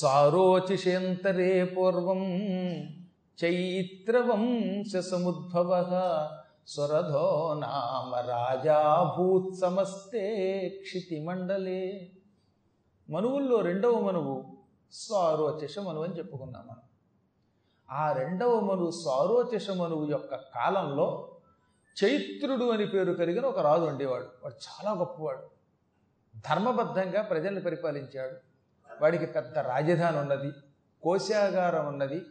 సారోచిషేంతరే పూర్వం చైత్రవంశ స్వరధో నామ రాజాభూత్ సమస్తే క్షితిమండలే. మనువుల్లో రెండవ మనువు స్వారోచిష మనువు అని చెప్పుకున్నాం మనం. ఆ రెండవ మనువు స్వారోచిష మనువు యొక్క కాలంలో చైత్రుడు అని పేరు కలిగిన ఒక రాజు ఉండేవాడు. వాడు చాలా గొప్పవాడు. ధర్మబద్ధంగా ప్రజల్ని పరిపాలించాడు. వాడికి పెద్ద రాజధాని ఉన్నది కోశాగారం ఉన్నది.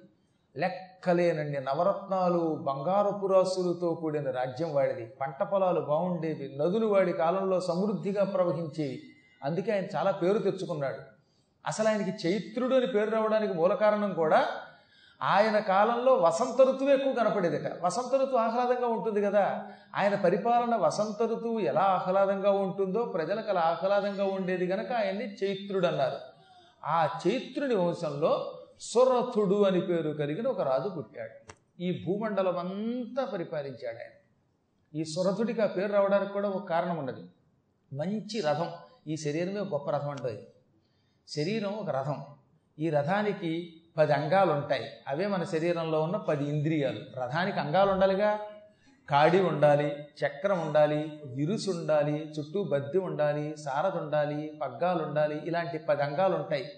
లెక్కలేనండి నవరత్నాలు బంగారపు రాసులతో కూడిన రాజ్యం వాడిది. పంట పొలాలు బాగుండేవి నదులు వాడి కాలంలో సమృద్ధిగా ప్రవహించేవి. అందుకే ఆయన చాలా పేరు తెచ్చుకున్నాడు. అసలు ఆయనకి చైత్రుడు అని పేరు రావడానికి మూల కారణం కూడా ఆయన కాలంలో వసంత ఋతువు ఎక్కువ కనపడేదట వసంత ఋతువు ఆహ్లాదంగా ఉంటుంది కదా. ఆయన పరిపాలన వసంత ఋతువు ఎలా ఆహ్లాదంగా ఉంటుందో ప్రజలకు అలా ఆహ్లాదంగా ఉండేది కనుక ఆయన్ని చైత్రుడు అన్నారు. ఆ చైత్రుని వంశంలో సురథుడు అని పేరు కలిగిన ఒక రాజు పుట్టాడు. ఈ భూమండలం అంతా పరిపాలించాడు ఆయన. ఈ సురథుడికి ఆ పేరు రావడానికి కూడా ఒక కారణం ఉన్నది. మంచి రథం. ఈ శరీరమే గొప్ప రథం అంటుంది. శరీరం ఒక రథం. ఈ రథానికి పది అంగాలు ఉంటాయి అవే మన శరీరంలో ఉన్న పది ఇంద్రియాలు. రథానికి అంగాలు ఉండాలిగా కాడి ఉండాలి చక్రం ఉండాలి ఇరుసు ఉండాలి చుట్టూ బద్ది ఉండాలి సారథి ఉండాలి పగ్గాలు ఉండాలి ఇలాంటి పది అంగాలు ఉంటాయి.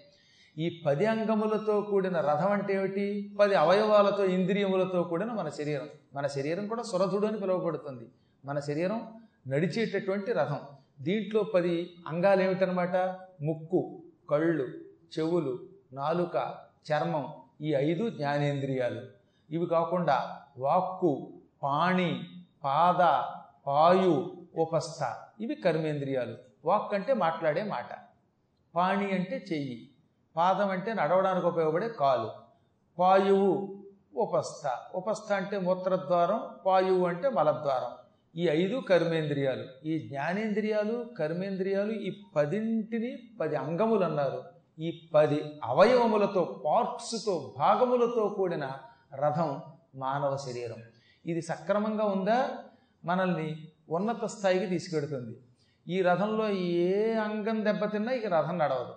ఈ పది అంగములతో కూడిన రథం అంటే ఏమిటి? పది అవయవాలతో ఇంద్రియములతో కూడిన మన శరీరం. మన శరీరం కూడా సురథుడు అని పిలువబడుతుంది. మన శరీరం నడిచేటటువంటి రథం. దీంట్లో పది అంగాలు ఏమిటనమాట ముక్కు కళ్ళు చెవులు నాలుక చర్మం. ఈ ఐదు జ్ఞానేంద్రియాలు. ఇవి కాకుండా వాక్కు పాణి పాద పాయు ఉపస్థ. ఇవి కర్మేంద్రియాలు. వాక్ అంటే మాట్లాడే మాట. పాణి అంటే చెయ్యి. పాదం అంటే నడవడానికి ఉపయోగపడే కాలు. పాయువు ఉపస్థ. ఉపస్థ అంటే మూత్రద్వారం పాయువు అంటే మలద్వారం. ఈ ఐదు కర్మేంద్రియాలు. ఈ జ్ఞానేంద్రియాలు కర్మేంద్రియాలు ఈ పదింటిని పది అంగములు అన్నారు. ఈ పది అవయవములతో పార్ట్స్తో భాగములతో కూడిన రథం మానవ శరీరం. ఇది సక్రమంగా ఉందా? మనల్ని ఉన్నత స్థాయికి తీసుకెడుతుంది. ఈ రథంలో ఏ అంగం దెబ్బతిన్నా ఇక రథం నడవదు.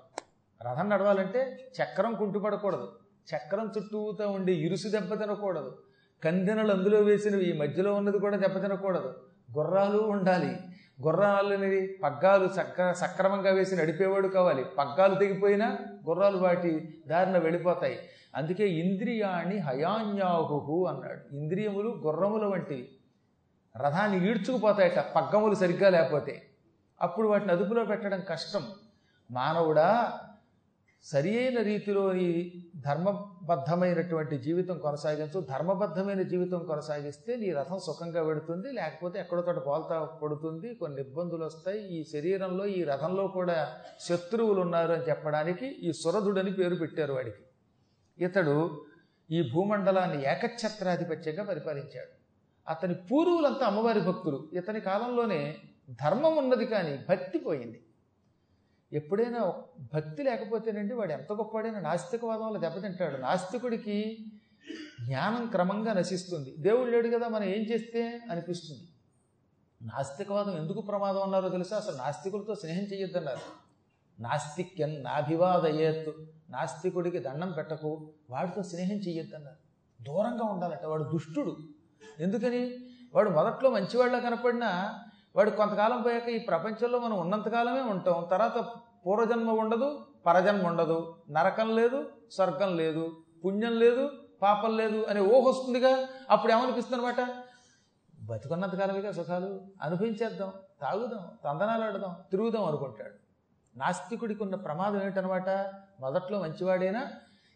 రథం నడవాలంటే చక్రం కుంటుపడకూడదు. చక్రం చుట్టూతో ఉండే ఇరుసు దెబ్బ తినకూడదు. కందెనలు అందులో వేసినవి ఈ మధ్యలో ఉన్నది కూడా దెబ్బ తినకూడదు. గుర్రాలు ఉండాలి. గుర్రాలని పగ్గాలు సక్ర సక్రమంగా వేసి నడిపేవాడు కావాలి. పగ్గాలు తెగిపోయినా గుర్రాలు వాటి దారిన వెళ్ళిపోతాయి. అందుకే ఇంద్రియాణి హయాన్యాహు అన్నాడు. ఇంద్రియములు గుర్రముల వంటివి రథాన్ని ఈడ్చుకుపోతాయట. పగ్గములు సరిగ్గా లేకపోతే. అప్పుడు వాటిని అదుపులో పెట్టడం కష్టం. మానవుడా సరి అయిన రీతిలో ఈ ధర్మబద్ధమైనటువంటి జీవితం కొనసాగించు ధర్మబద్ధమైన జీవితం కొనసాగిస్తే నీ రథం సుఖంగా పెడుతుంది లేకపోతే ఎక్కడో తోట పోల్తా పడుతుంది కొన్ని ఇబ్బందులు వస్తాయి. ఈ శరీరంలో ఈ రథంలో కూడా శత్రువులు ఉన్నారు అని చెప్పడానికి ఈ సురధుడని పేరు పెట్టారు వాడికి. ఇతడు ఈ భూమండలాన్ని ఏకఛత్రాధిపత్యంగా పరిపాలించాడు. అతని పూర్వులంతా అమ్మవారి భక్తులు. ఇతని కాలంలోనే ధర్మం ఉన్నది కానీ భక్తి పోయింది. ఎప్పుడైనా భక్తి లేకపోతేనండి వాడు ఎంత గొప్పవాడైనా నాస్తికవాదం వల్ల దెబ్బతింటాడు. నాస్తికుడికి జ్ఞానం క్రమంగా నశిస్తుంది. దేవుడు లేడు కదా మనం ఏం చేస్తే అనిపిస్తుంది. నాస్తికవాదం ఎందుకు ప్రమాదం అన్నారో తెలుసా? అసలు నాస్తికులతో స్నేహం చేయొద్దన్నారు నాస్తిక్యం నాభివాదయేత్. నాస్తికుడికి దండం పెట్టకు. వాడితో స్నేహం చెయ్యొద్దన్నారు. దూరంగా ఉండాలట. వాడు దుష్టుడు. ఎందుకని? వాడు మొదట్లో మంచివాళ్ళ కనపడినా వాడు కొంతకాలం పోయాక ఈ ప్రపంచంలో మనం ఉన్నంతకాలమే ఉంటాం. తర్వాత పూర్వజన్మ ఉండదు పరజన్మ ఉండదు. నరకం లేదు స్వర్గం లేదు. పుణ్యం లేదు పాపం లేదు అనే ఊహ వస్తుందిగా. అప్పుడు ఏమనిపిస్తుందనమాట బతుకున్నంతకాలమేగా సుఖాలు? అనుభవించేద్దాం తాగుదాం తందనాలు ఆడదాం తిరుగుదాం అనుకుంటాడు. నాస్తికుడికి ఉన్న ప్రమాదం ఏమిటనమాట మొదట్లో మంచివాడైనా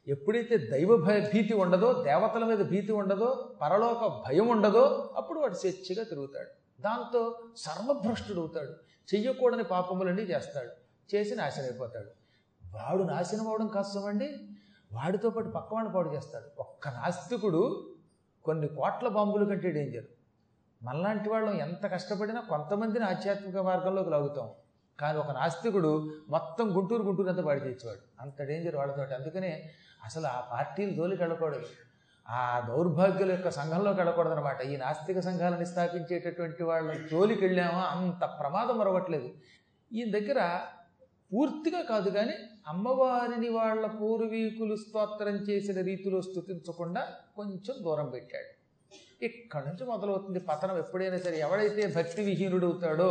ఎప్పుడైతే దైవ భయ భీతి ఉండదో దేవతల మీద భీతి ఉండదో పరలోక భయం ఉండదో అప్పుడు వాడు స్వేచ్ఛగా తిరుగుతాడు. దాంతో సర్వభ్రష్టుడవుతాడు. చెయ్యకూడని పాపములన్నీ చేస్తాడు. చేసి నాశనం అయిపోతాడు వాడు నాశనం అవడం కష్టమండి వాడితో పాటు పక్కవాడిని పాడు చేస్తాడు. ఒక్క నాస్తికుడు కొన్ని కోట్ల బాంబులు కంటే డేంజర్. మనలాంటి వాళ్ళం ఎంత కష్టపడినా కొంతమందిని ఆధ్యాత్మిక మార్గంలోకి లాగుతాం. కానీ ఒక నాస్తికుడు మొత్తం గుంటూరు గుంటూరు అంతా పాడి తెచ్చేవాడు అంత డేంజర్ వాళ్ళతో అందుకనే అసలు ఆ పార్టీలు జోలికి వెళ్ళకూడదు. ఆ దౌర్భాగ్యుల యొక్క సంఘంలోకి కడకూడదనమాట ఈ నాస్తిక సంఘాలని స్థాపించేటటువంటి వాళ్ళ జోలికి వెళ్ళామో అంత ప్రమాదం మరవట్లేదు. ఈయన దగ్గర పూర్తిగా కాదు కానీ అమ్మవారిని వాళ్ళ పూర్వీకులు స్తోత్రం చేసిన రీతిలో స్థుతించకుండా కొంచెం దూరం పెట్టాడు. ఇక్కడి నుంచి మొదలవుతుంది పతనం. ఎప్పుడైనా సరే ఎవడైతే భక్తి విహీనుడవుతాడో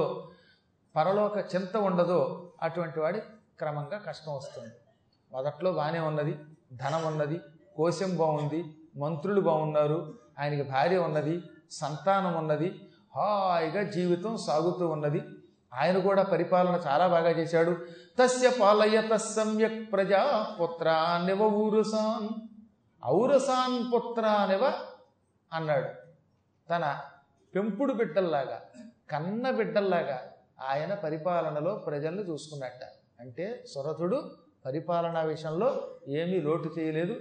పరలోక చింత ఉండదో అటువంటి వాడి క్రమంగా కష్టం వస్తుంది. మొదట్లో బాగానే ఉన్నది ధనం ఉన్నది కోశం బాగుంది మంత్రులు బాగున్నారు ఆయనకి భార్య ఉన్నది సంతానం ఉన్నది హాయిగా జీవితం సాగుతూ ఉన్నది. ఆయన కూడా పరిపాలన చాలా బాగా చేశాడు. తస్య పాలయత సమ్యక్ ప్రజా పుత్రానివ ఊరుసాన్. ఔరసాన్ పుత్రానివ అన్నాడు. తన పెంపుడు బిడ్డల్లాగా కన్న బిడ్డల్లాగా ఆయన పరిపాలనలో ప్రజల్ని చూసుకున్నట్ట. అంటే సురథుడు పరిపాలనా విషయంలో ఏమీ లోటు చేయలేదు.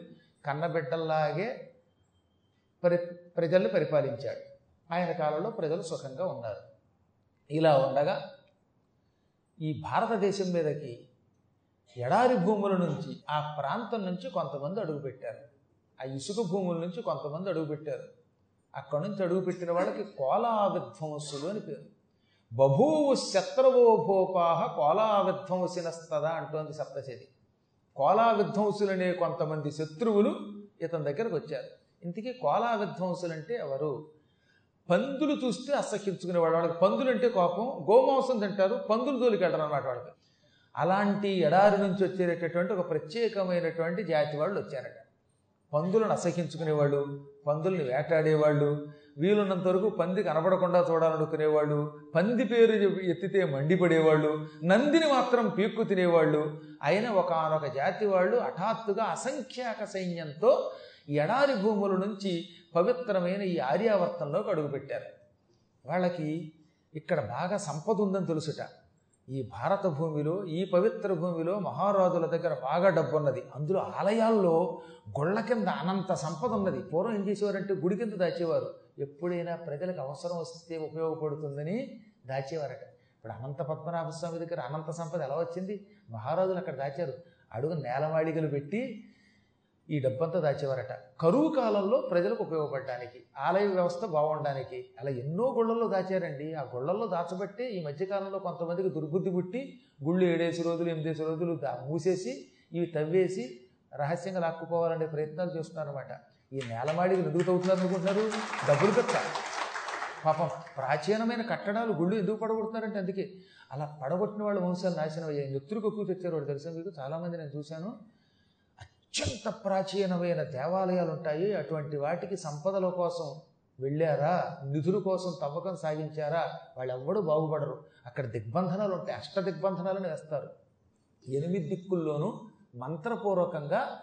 కన్నబిడ్డల్లాగే పరి ప్రజల్ని పరిపాలించాడు. ఆయన కాలంలో ప్రజలు సుఖంగా ఉన్నారు. ఇలా ఉండగా ఈ భారతదేశం మీదకి ఎడారి భూముల నుంచి ఆ ప్రాంతం నుంచి కొంతమంది అడుగుపెట్టారు. ఆ ఇసుక భూముల నుంచి కొంతమంది అడుగుపెట్టారు. అక్కడి నుంచి అడుగుపెట్టిన వాళ్ళకి కోలా విధ్వంసులు అని పేరు. బభూవు శత్రవోభోపాహ కోలా విధ్వంసినస్తదా అంటోంది సప్తశతి. కోలా విధ్వంసులనే కొంతమంది శత్రువులు ఇతని దగ్గరకు వచ్చారు. ఇంతకీ కోలా విధ్వంసులు అంటే ఎవరు? పందులు చూస్తే అసహించుకునేవాడు వాళ్ళకి పందులు అంటే కోపం గోమాంసం తింటారు పందులు తోలికెళ్ళరు అన్నమాట వాళ్ళకి. అలాంటి ఎడారి నుంచి వచ్చేటటువంటి ఒక ప్రత్యేకమైనటువంటి జాతి వాళ్ళు వచ్చారట. పందులను అసహించుకునేవాళ్ళు పందుల్ని వేటాడేవాళ్ళు వీలున్నంత వరకు పంది కనపడకుండా చూడాలనుకునేవాళ్ళు పంది పేరు ఎత్తితే మండిపడేవాళ్ళు నందిని మాత్రం పీక్కు తినేవాళ్ళు. అయిన ఒకనొక జాతి వాళ్ళు హఠాత్తుగా అసంఖ్యాక సైన్యంతో ఎడారి భూముల నుంచి పవిత్రమైన ఈ ఆర్యావర్తంలోకి అడుగుపెట్టారు వాళ్ళకి ఇక్కడ బాగా సంపద ఉందని తెలుసుట. ఈ భారత భూమిలో ఈ పవిత్ర భూమిలో మహారాజుల దగ్గర బాగా డబ్బు ఉన్నది అందులో ఆలయాల్లో గొళ్ళ కింద అనంత సంపద ఉన్నది. పూర్వం ఏం చేసేవారంటే గుడి కింద దాచేవారు. ఎప్పుడైనా ప్రజలకు అవసరం వస్తే ఉపయోగపడుతుందని దాచేవారట. ఇప్పుడు అనంత పద్మనాభ స్వామి దగ్గర అనంత సంపద ఎలా వచ్చింది? మహారాజులు అక్కడ దాచారు. అడుగు నేలమాళిగలు పెట్టి ఈ డబ్బంతా దాచేవారట. కరువు కాలంలో ప్రజలకు ఉపయోగపడడానికి ఆలయ వ్యవస్థ బాగుండడానికి అలా ఎన్నో గుళ్ళల్లో దాచారండి. ఆ గుళ్ళల్లో దాచబట్టే ఈ మధ్యకాలంలో కొంతమందికి దుర్బుద్ధి పుట్టి గుళ్ళు ఏడేసి రోజులు ఎనిమిదేసి రోజులు దా మూసేసి ఇవి తవ్వేసి రహస్యంగా లాక్కుపోవాలనే ప్రయత్నాలు చేస్తున్నారన్నమాట. ఈ నేలమాడికి ఎందుకు తవ్వుతున్నారు అనుకుంటున్నారు? డబ్బులు కట్ట. పాపం ప్రాచీనమైన కట్టడాలు గుళ్ళు ఎందుకు పడగొడుతున్నారంటే అందుకే. అలా పడగొట్టిన వాళ్ళ వంశాలు నాశనం అయ్యాయి. నెత్తురుకు ఎక్కువ తెచ్చారు వాడు. తెలుసా మీకు? చాలామంది నేను చూశాను. అత్యంత ప్రాచీనమైన దేవాలయాలు ఉంటాయి అటువంటి వాటికి సంపదల కోసం వెళ్ళారా? నిధుల కోసం తవ్వకం సాగించారా? వాళ్ళు ఎవ్వడూ బాగుపడరు. అక్కడ దిగ్బంధనాలు ఉంటాయి అష్ట దిగ్బంధనాలను వేస్తారు. ఎనిమిది దిక్కుల్లోనూ మంత్రపూర్వకంగా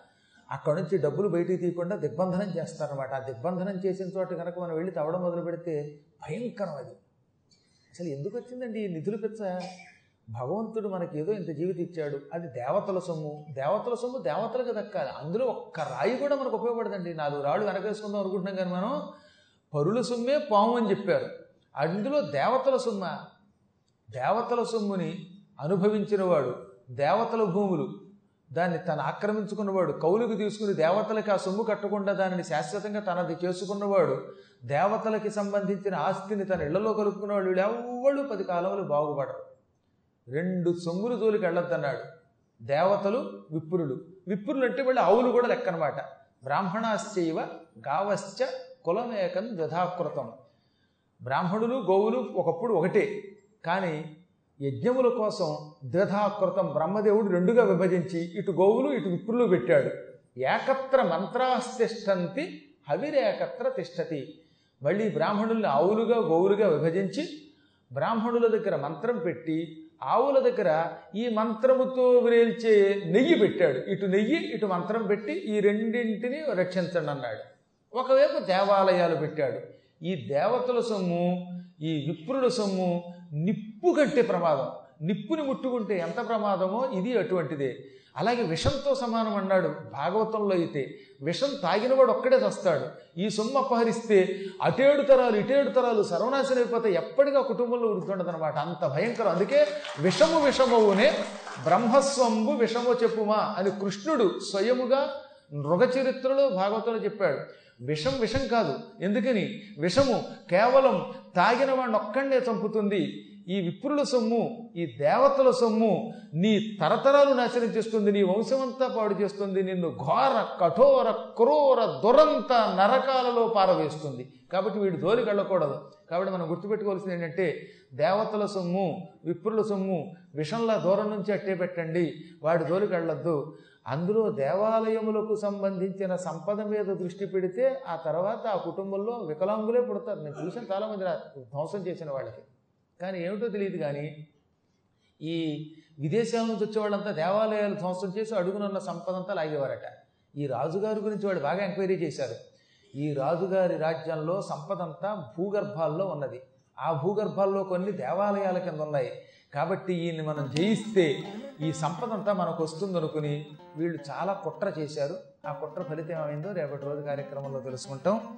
అక్కడ నుంచి డబ్బులు బయటికి తీయకుండా దిగ్బంధనం చేస్తారనమాట ఆ దిగ్బంధనం చేసిన చోట కనుక మనం వెళ్ళి తవ్వడం మొదలు పెడితే భయంకరం అది. అసలు ఎందుకు వచ్చిందండి ఈ నిధులు పెచ్చ? భగవంతుడు మనకి ఏదో ఇంత జీవితం ఇచ్చాడు. అది దేవతల సొమ్ము. దేవతల సొమ్ము దేవతలకు దక్కాలి. అందులో ఒక్క రాయి కూడా మనకు ఉపయోగపడదండి. నాలుగు రాళ్ళు వెనకేసుకుందాం అనుకుంటున్నాం కానీ మనం పరుల సొమ్మే పాము అని చెప్పారు. అందులో దేవతల సొమ్మ. దేవతల సొమ్ముని అనుభవించినవాడు దేవతల భూములు. దాన్ని తను ఆక్రమించుకున్నవాడు కౌలుకు తీసుకుని దేవతలకి ఆ సొమ్ము కట్టకుండా దానిని శాశ్వతంగా తనది చేసుకున్నవాడు దేవతలకి సంబంధించిన ఆస్తిని తన ఇళ్ళలో కలుపుకున్నవాడు వీళ్ళు ఎవ్వళ్ళు పది కాలంలో బాగుపడరు. రెండు సొమ్ములు జోలికి వెళ్ళొద్దన్నాడు. దేవతలు విప్రులు. విప్రులు అంటే వాళ్ళు ఆవులు కూడా లెక్కనమాట. బ్రాహ్మణాశ్చైవ గావశ్చ కులమేకం ద్వధాకృతం బ్రాహ్మణులు గోవులు ఒకప్పుడు ఒకటే. కానీ యజ్ఞముల కోసం ద్విధాకృతం బ్రహ్మదేవుడు రెండుగా విభజించి ఇటు గోవులు ఇటు విప్రులు పెట్టాడు. ఏకత్ర మంత్రాస్తిష్టంతి హవిరేకత్ర తిష్టతి. మళ్ళీ బ్రాహ్మణుల్ని ఆవులుగా గోవులుగా విభజించి బ్రాహ్మణుల దగ్గర మంత్రం పెట్టి ఆవుల దగ్గర ఈ మంత్రముతో వ్రేల్చే నెయ్యి పెట్టాడు. ఇటు నెయ్యి ఇటు మంత్రం పెట్టి ఈ రెండింటిని రక్షించండి అన్నాడు. ఒకవైపు దేవాలయాలు పెట్టాడు. ఈ దేవతల సొమ్ము ఈ విప్రుల సొమ్ము నిప్పు కంటే ప్రమాదం. నిప్పుని ముట్టుకుంటే ఎంత ప్రమాదమో ఇది అటువంటిదే. అలాగే విషంతో సమానం అన్నాడు భాగవతంలో అయితే. విషం తాగినవాడు ఒక్కడే చస్తాడు. ఈ సొమ్ము అపహరిస్తే అటేడు తరాలు ఇటేడు తరాలు సర్వనాశనం అయిపోతే ఎప్పటిగా కుటుంబంలో ఉడుతుండదనమాట అంత భయంకరం. అందుకే విషము విషమవునే బ్రహ్మస్వంబు విషము చెప్పుమా అని కృష్ణుడు స్వయముగా మృగ చరిత్రలో భాగవతంలో చెప్పాడు. విషం విషం కాదు. ఎందుకని? విషము కేవలం తాగిన వాడిని ఒక్కడే చంపుతుంది. ఈ విప్రుల సొమ్ము ఈ దేవతల సొమ్ము నీ తరతరాలు నాశనం చేస్తుంది. నీ వంశమంతా పాడు చేస్తుంది. నిన్ను ఘోర కఠోర క్రూర దురంత నరకాలలో పారవేస్తుంది. కాబట్టి వీడు జోలికి వెళ్ళకూడదు. కాబట్టి మనం గుర్తుపెట్టుకోవాల్సింది ఏంటంటే దేవతల సొమ్ము విప్రుల సొమ్ము విషంలా దూరం నుంచి అట్టే పెట్టండి. వాడి జోలికి వెళ్ళొద్దు. అందులో దేవాలయములకు సంబంధించిన సంపద మీద దృష్టి పెడితే ఆ తర్వాత ఆ కుటుంబంలో వికలాంగులే పుడతారు. నేను చూసిన చాలామంది ధ్వంసం చేసిన వాళ్ళకి. కానీ ఏమిటో తెలియదు కానీ ఈ విదేశాల నుంచి వచ్చే వాళ్ళంతా దేవాలయాలు ధ్వంసం చేసి అడుగునున్న సంపద అంతా లాగేవారట. ఈ రాజుగారి గురించి వాళ్ళు బాగా ఎంక్వైరీ చేశారు. ఈ రాజుగారి రాజ్యంలో సంపద అంతా భూగర్భాల్లో ఉన్నది. ఆ భూగర్భాల్లో కొన్ని దేవాలయాల కింద ఉన్నాయి. కాబట్టి ఈయన్ని మనం జయిస్తే ఈ సంపద అంతా మనకు వస్తుందనుకుని వీళ్ళు చాలా కుట్ర చేశారు. ఆ కుట్ర ఫలితం ఏమైందో రేపటి రోజు కార్యక్రమంలో తెలుసుకుంటాం.